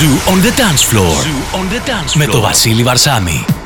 Zoo on the Dance Floor. Zoo on the dance floor. Με το Βασίλη Βαρσάμι.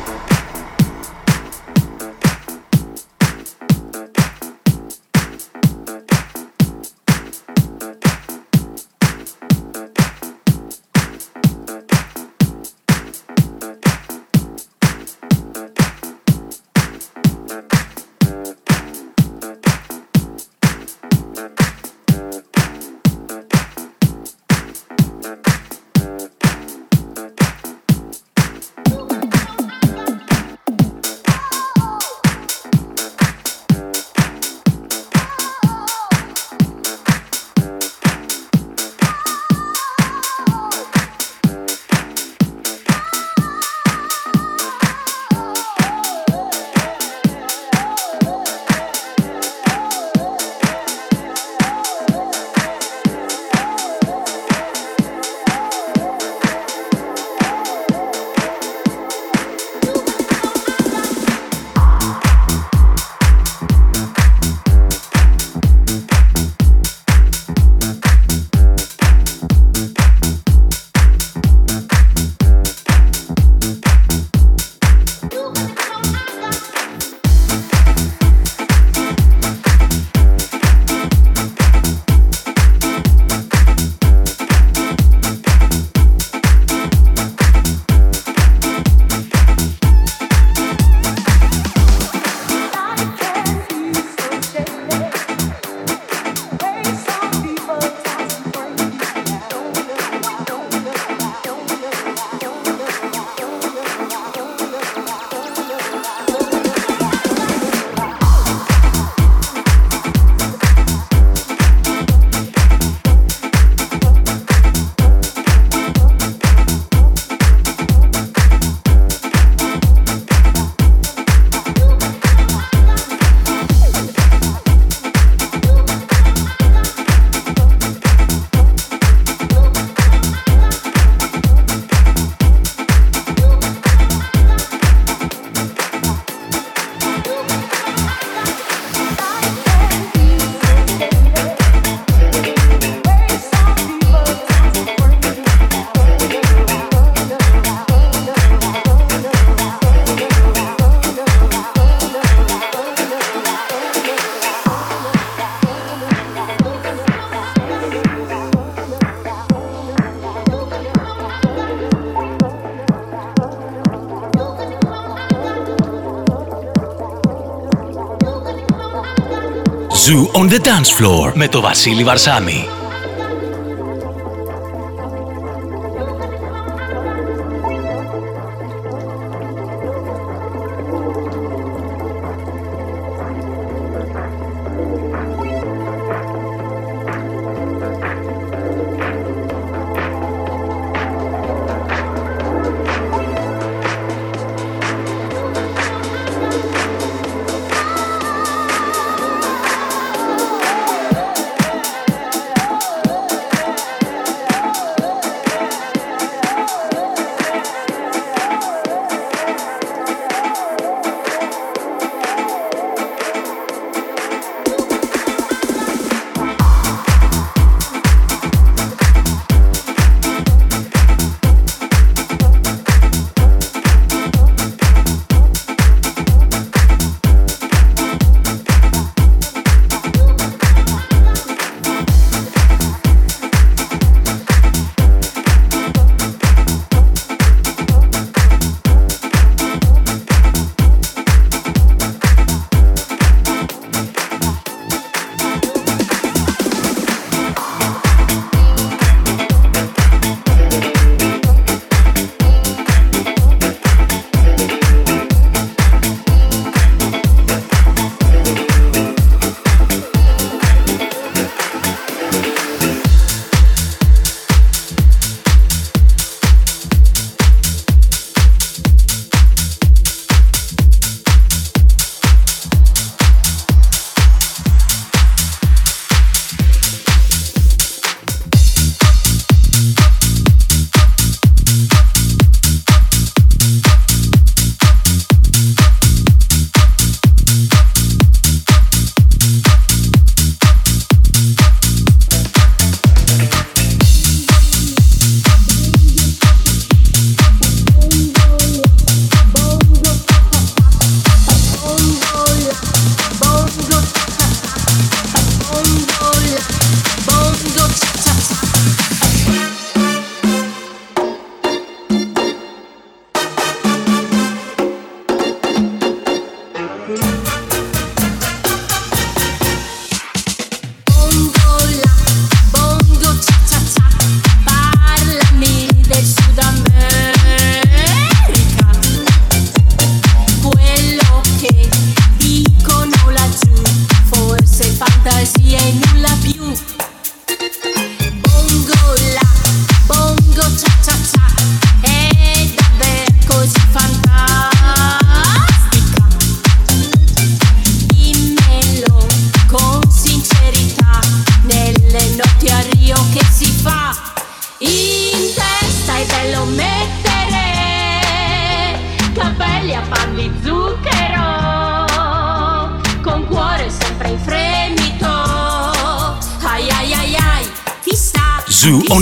The Dance Floor με το Βασίλη Βαρσάμι.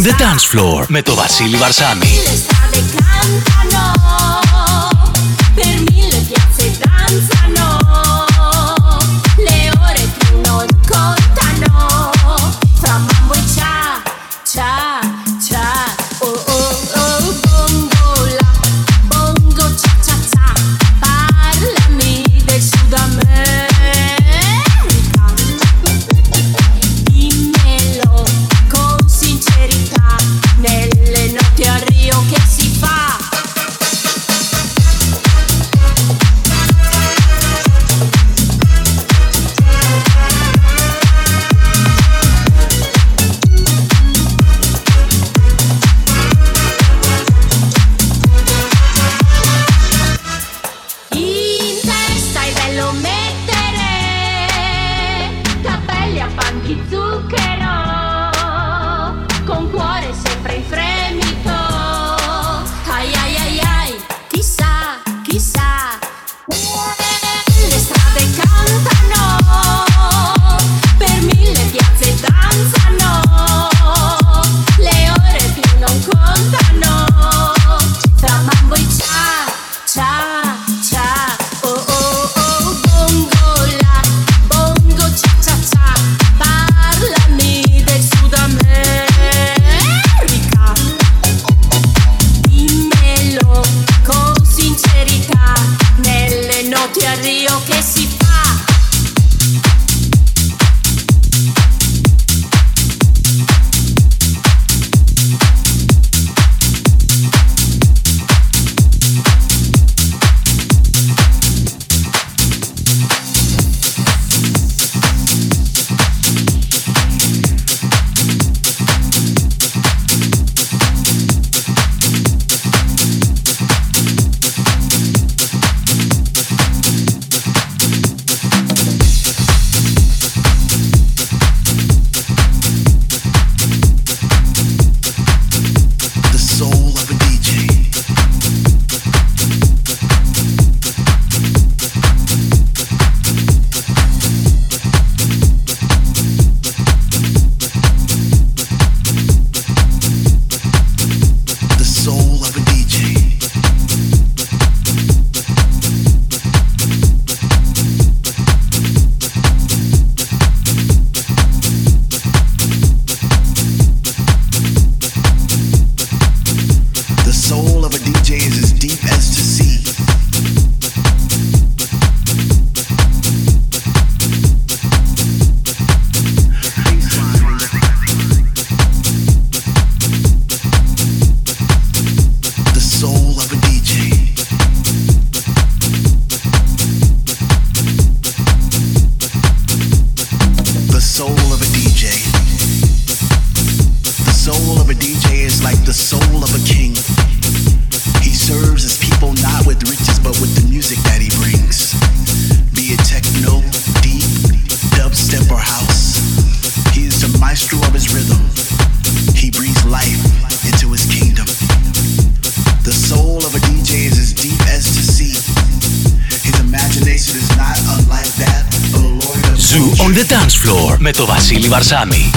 the dance floor με το Βασίλη Βαρσάμι. Barsami.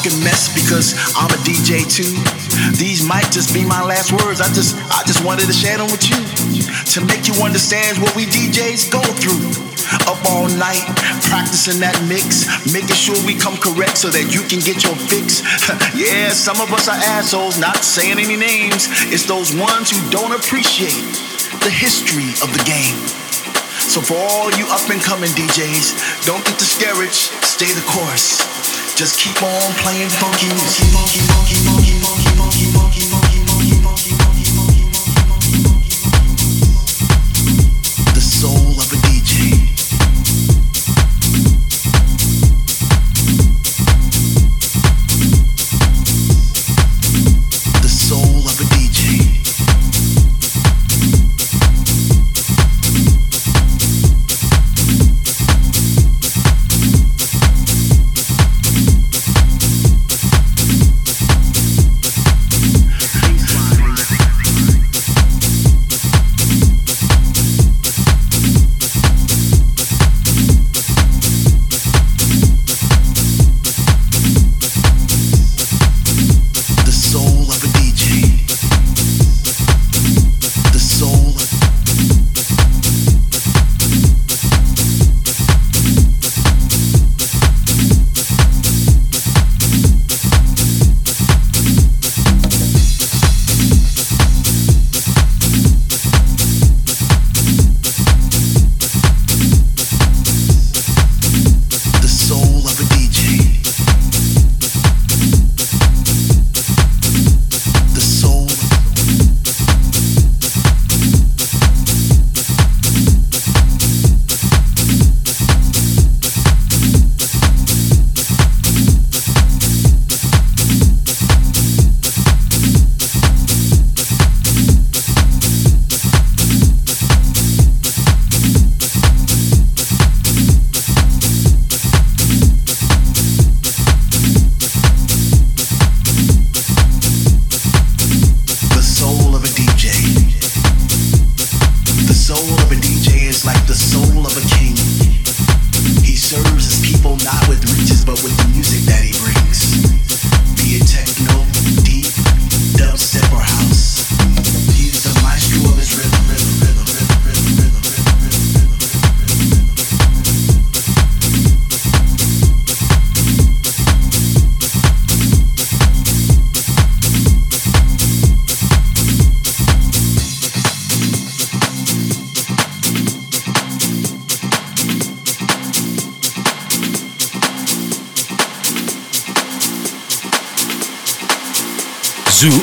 Talking mess because I'm a DJ too. These might just be my last words. I just I just wanted to share them with you to make you understand what we DJs go through. Up all night, practicing that mix, making sure we come correct so that you can get your fix. yeah, some of us are assholes, not saying any names. It's those ones who don't appreciate the history of the game. So for all you up and coming DJs, don't get discouraged, stay the course. Just keep on playing funky music.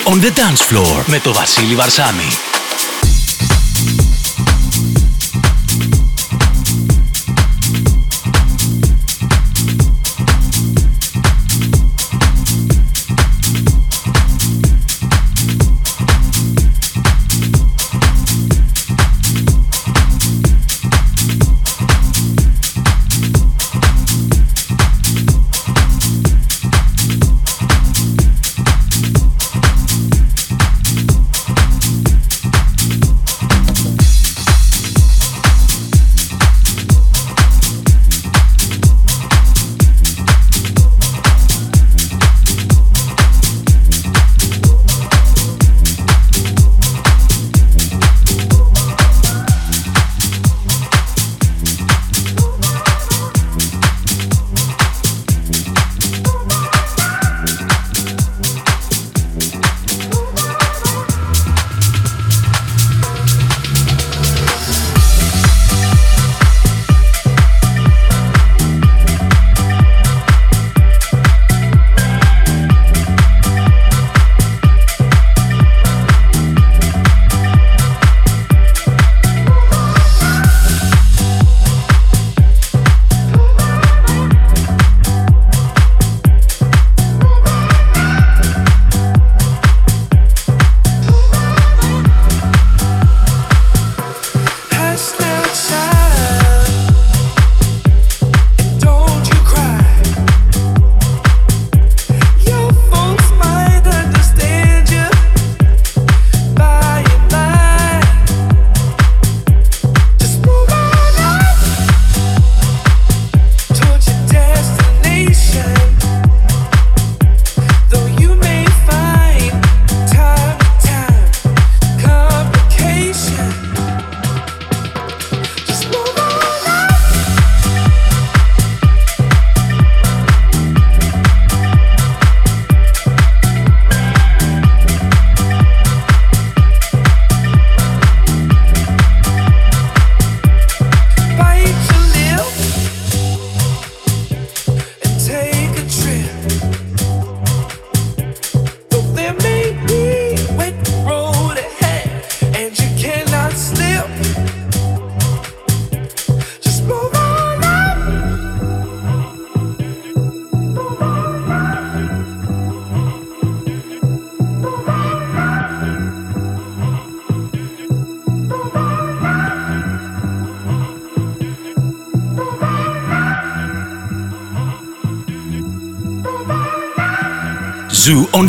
On the dance floor με το Βασίλη Βαρσάμι.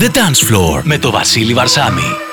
The dance floor με το Βασίλη Βαρσάμι.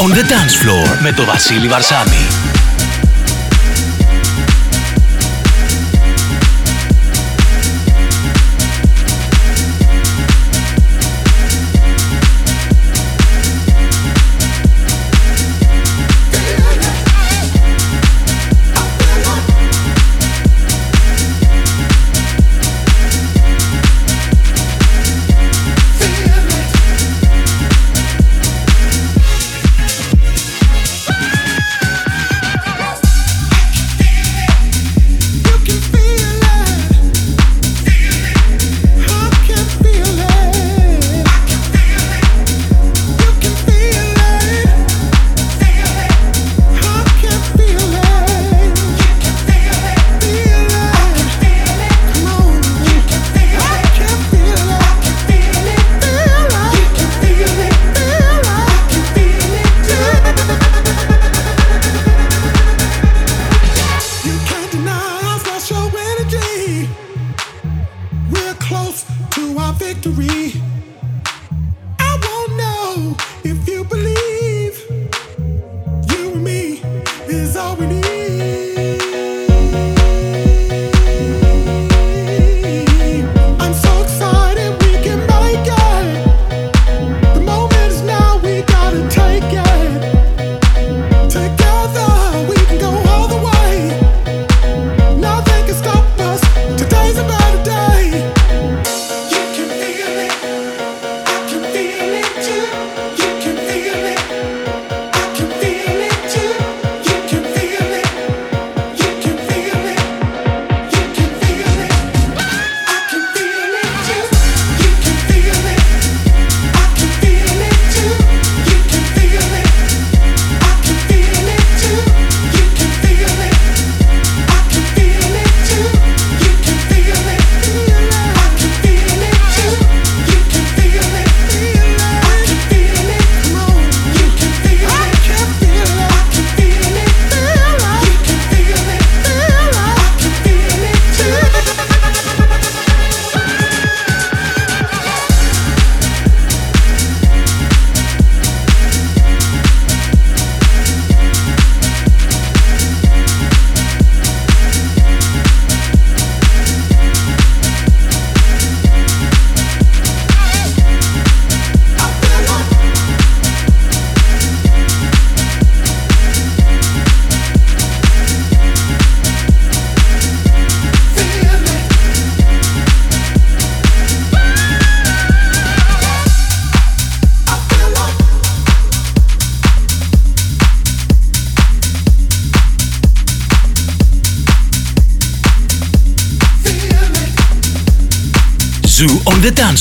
On the dance floor με το Βασίλη Βαρσάμι.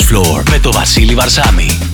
Floor, Beto Basili Barsami.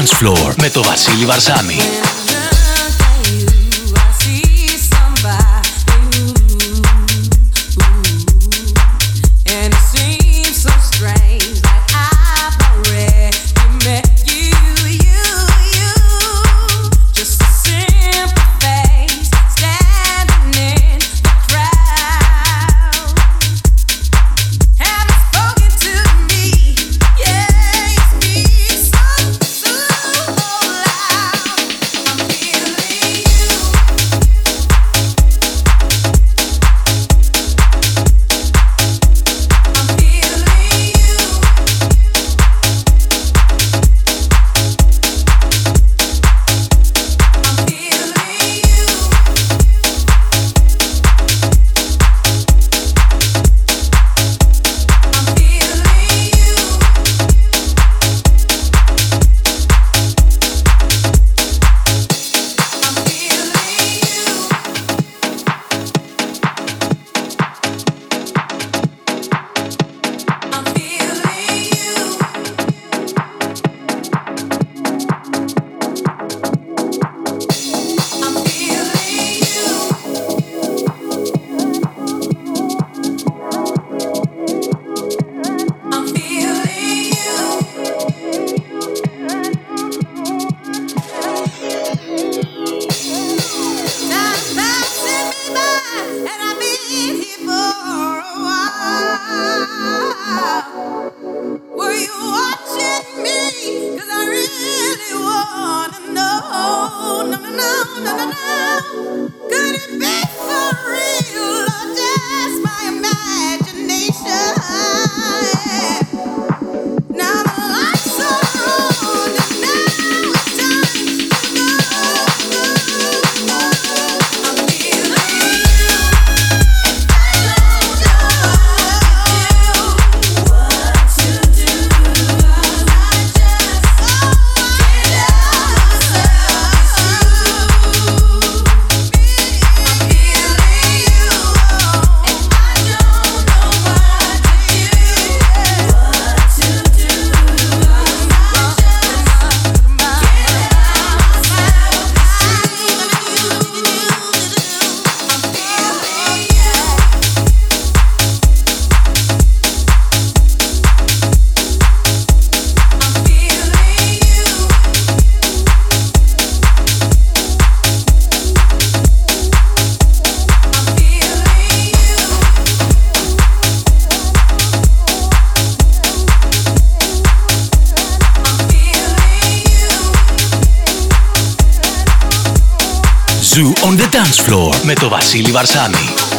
Dance floor με το Βασίλη Βαρσάμι. On the dance floor με το Βασίλη Βαρσάνη.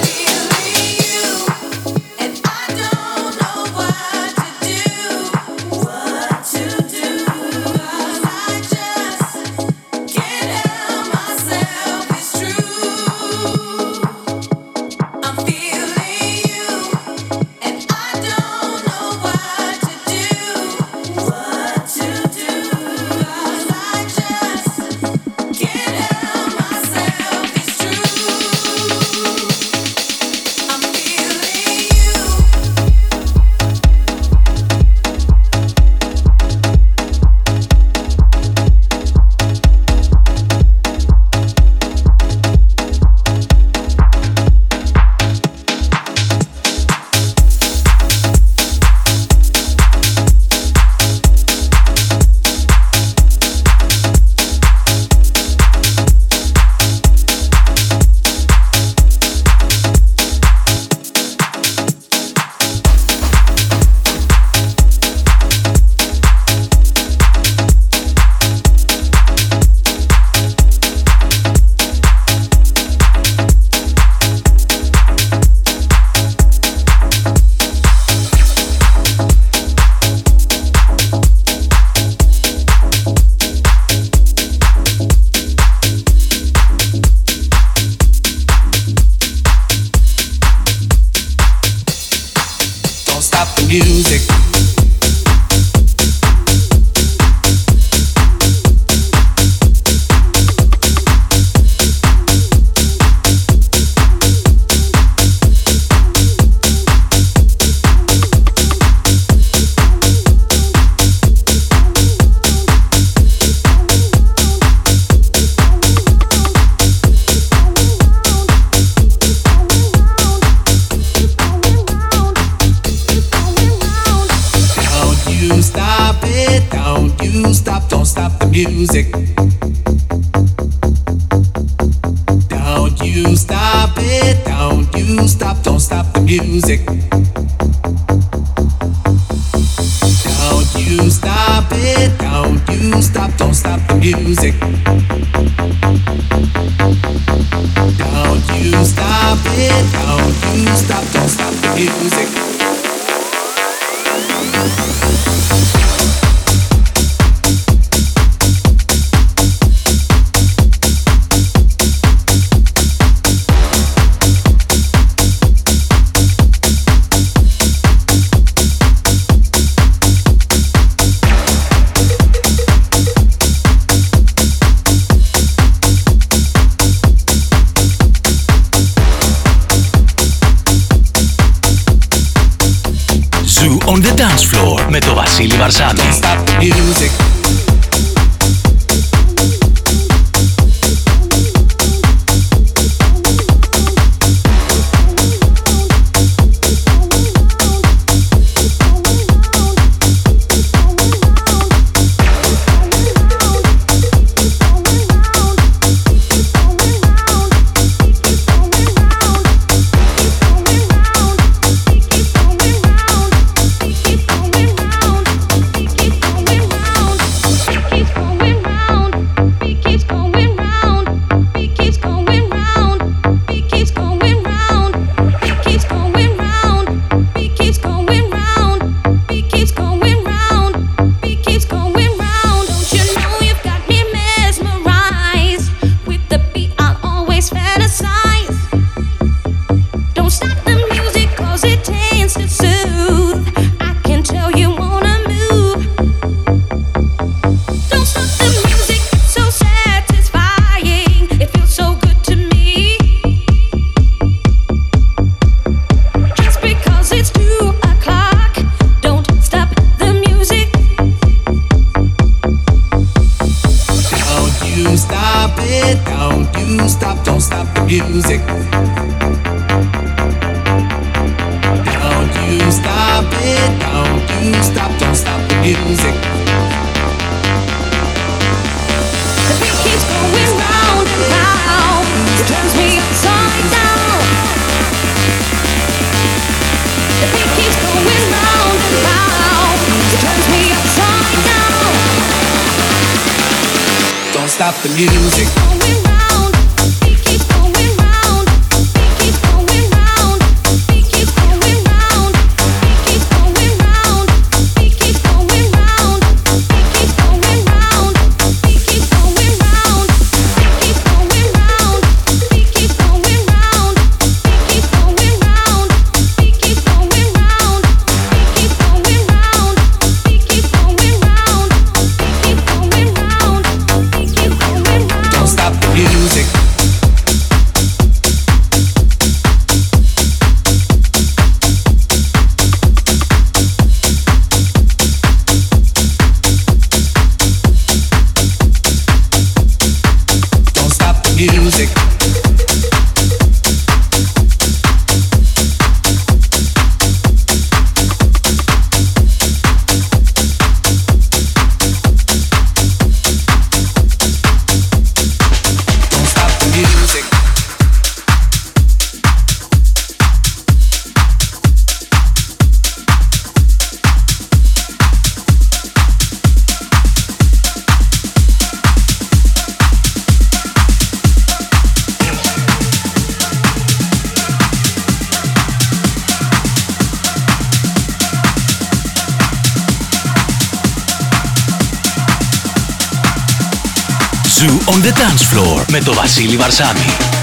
Με το Βασίλη Βαρσάμι.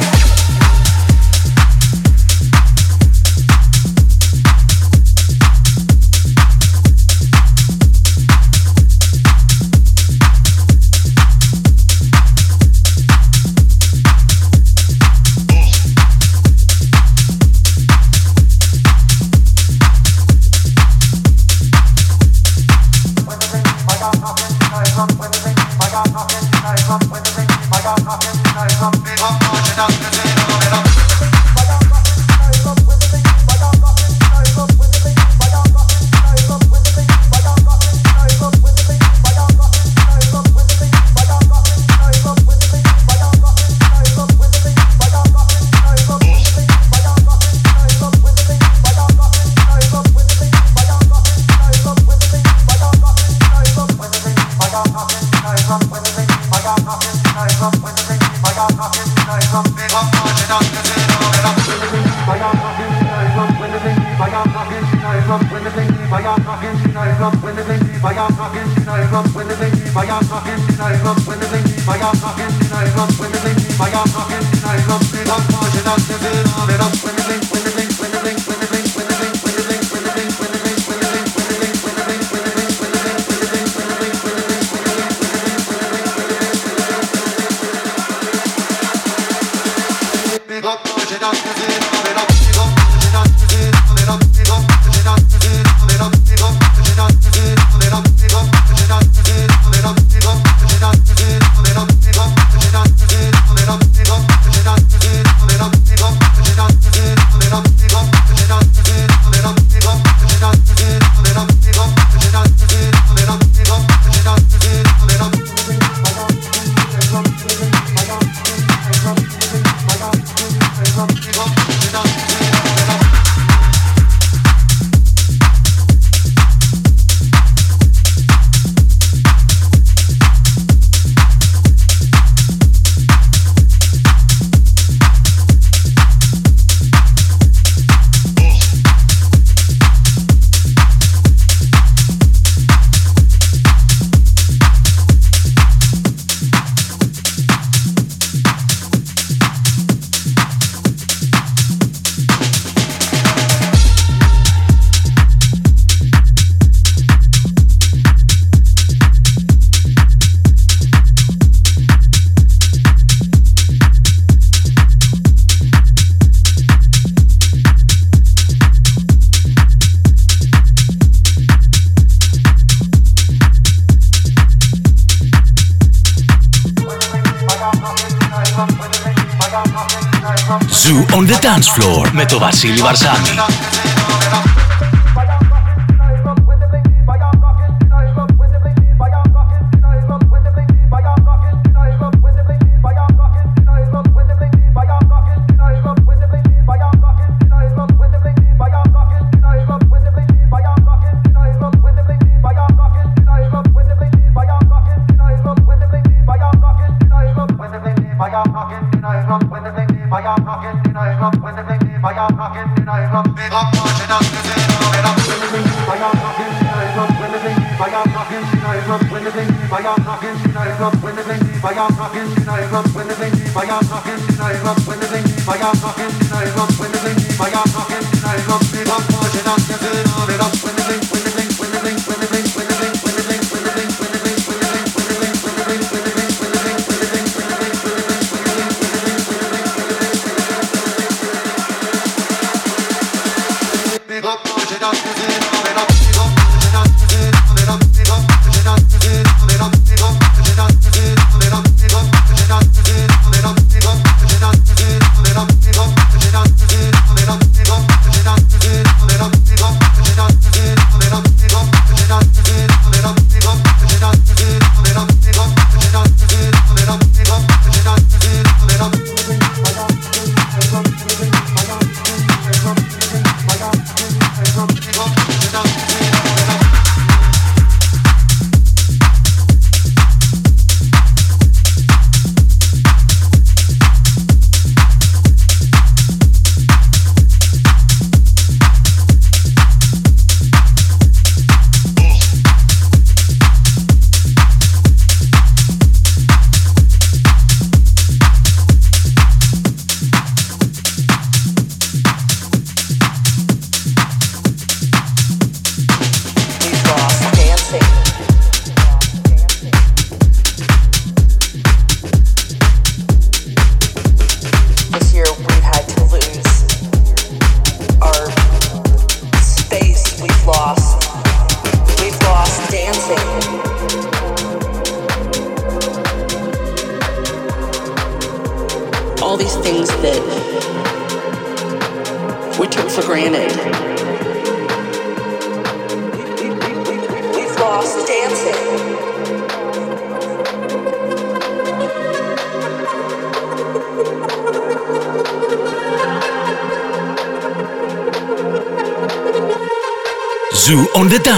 Floor με το Βασίλη Βαρσάμι.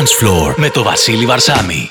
Dance Floor με το Βασίλη Βαρσάμι.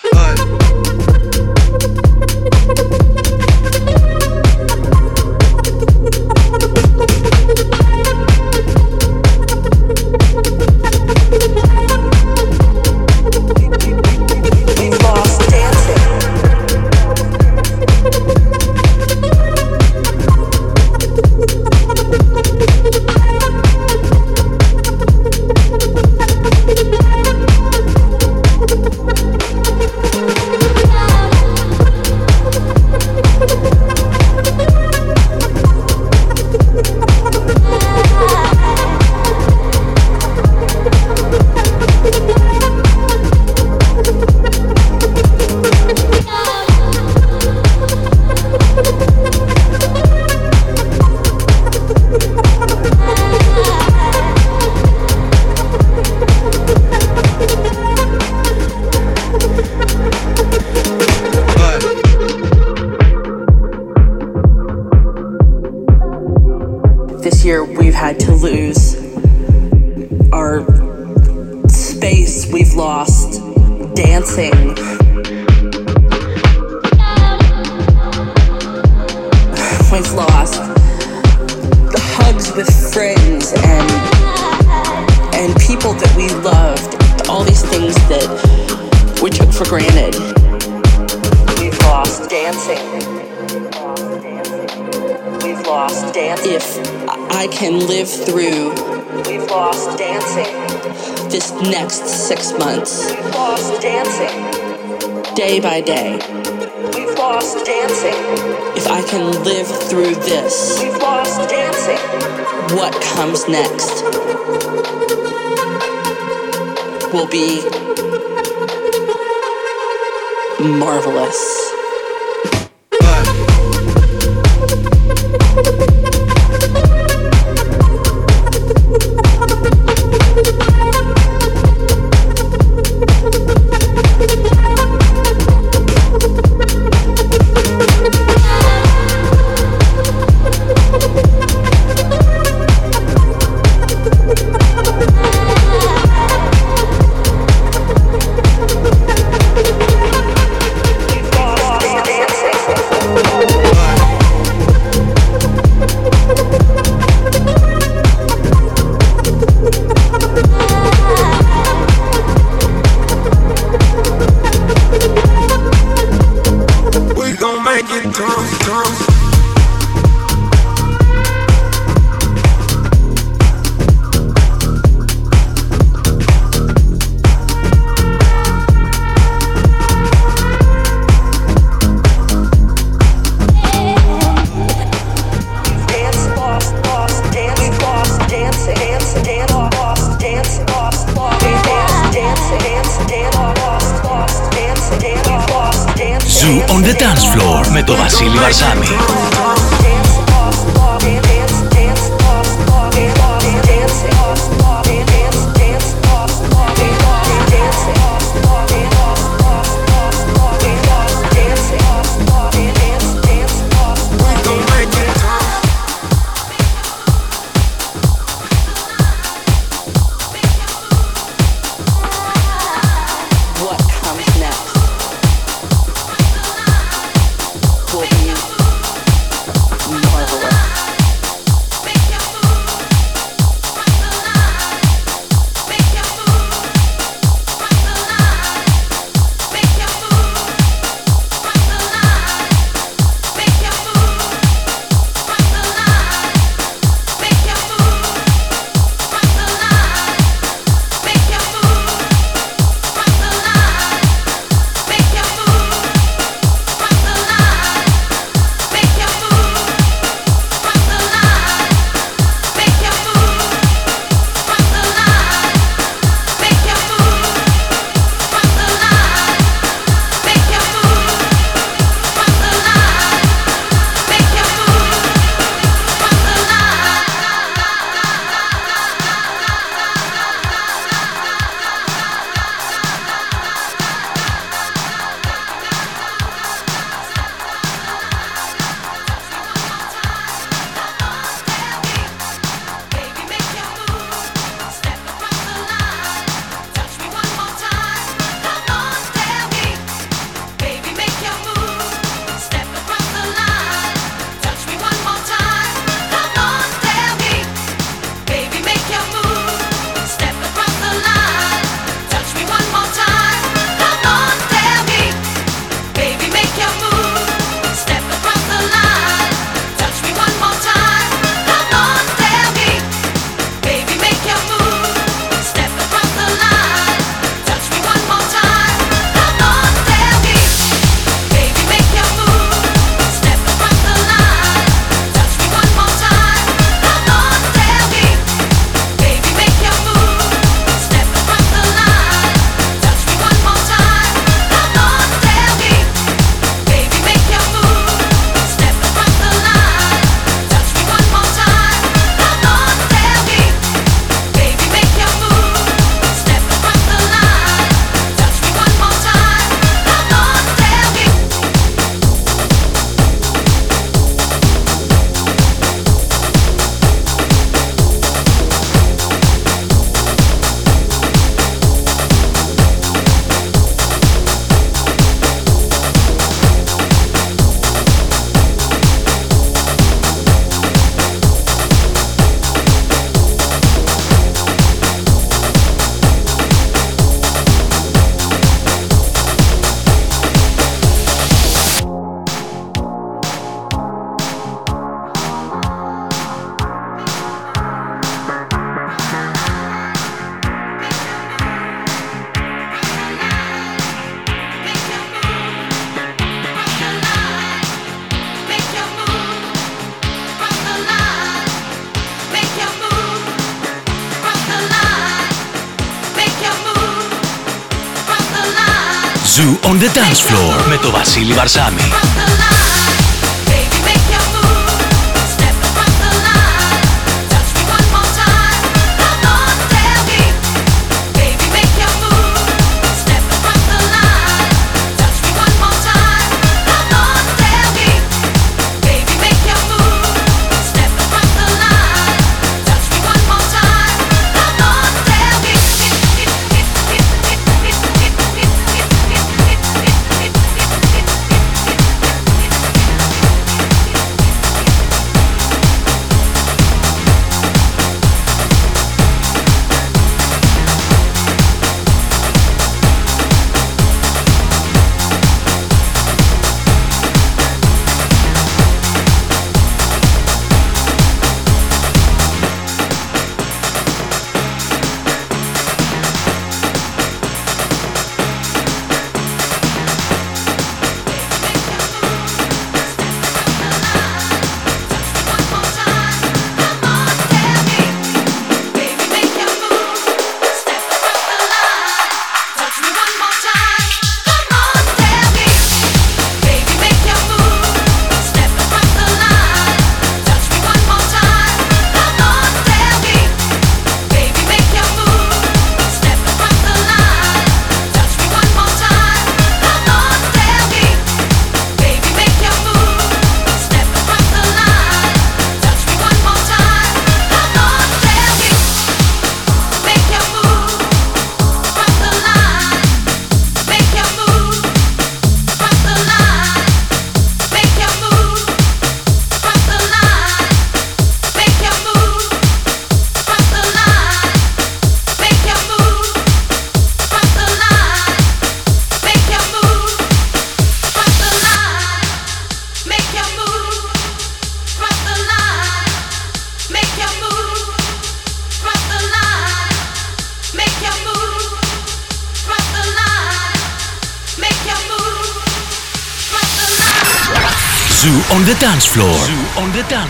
Με το Βασίλη Βαρσάμι.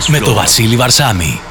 Με το Βασίλη Βαρσάμι.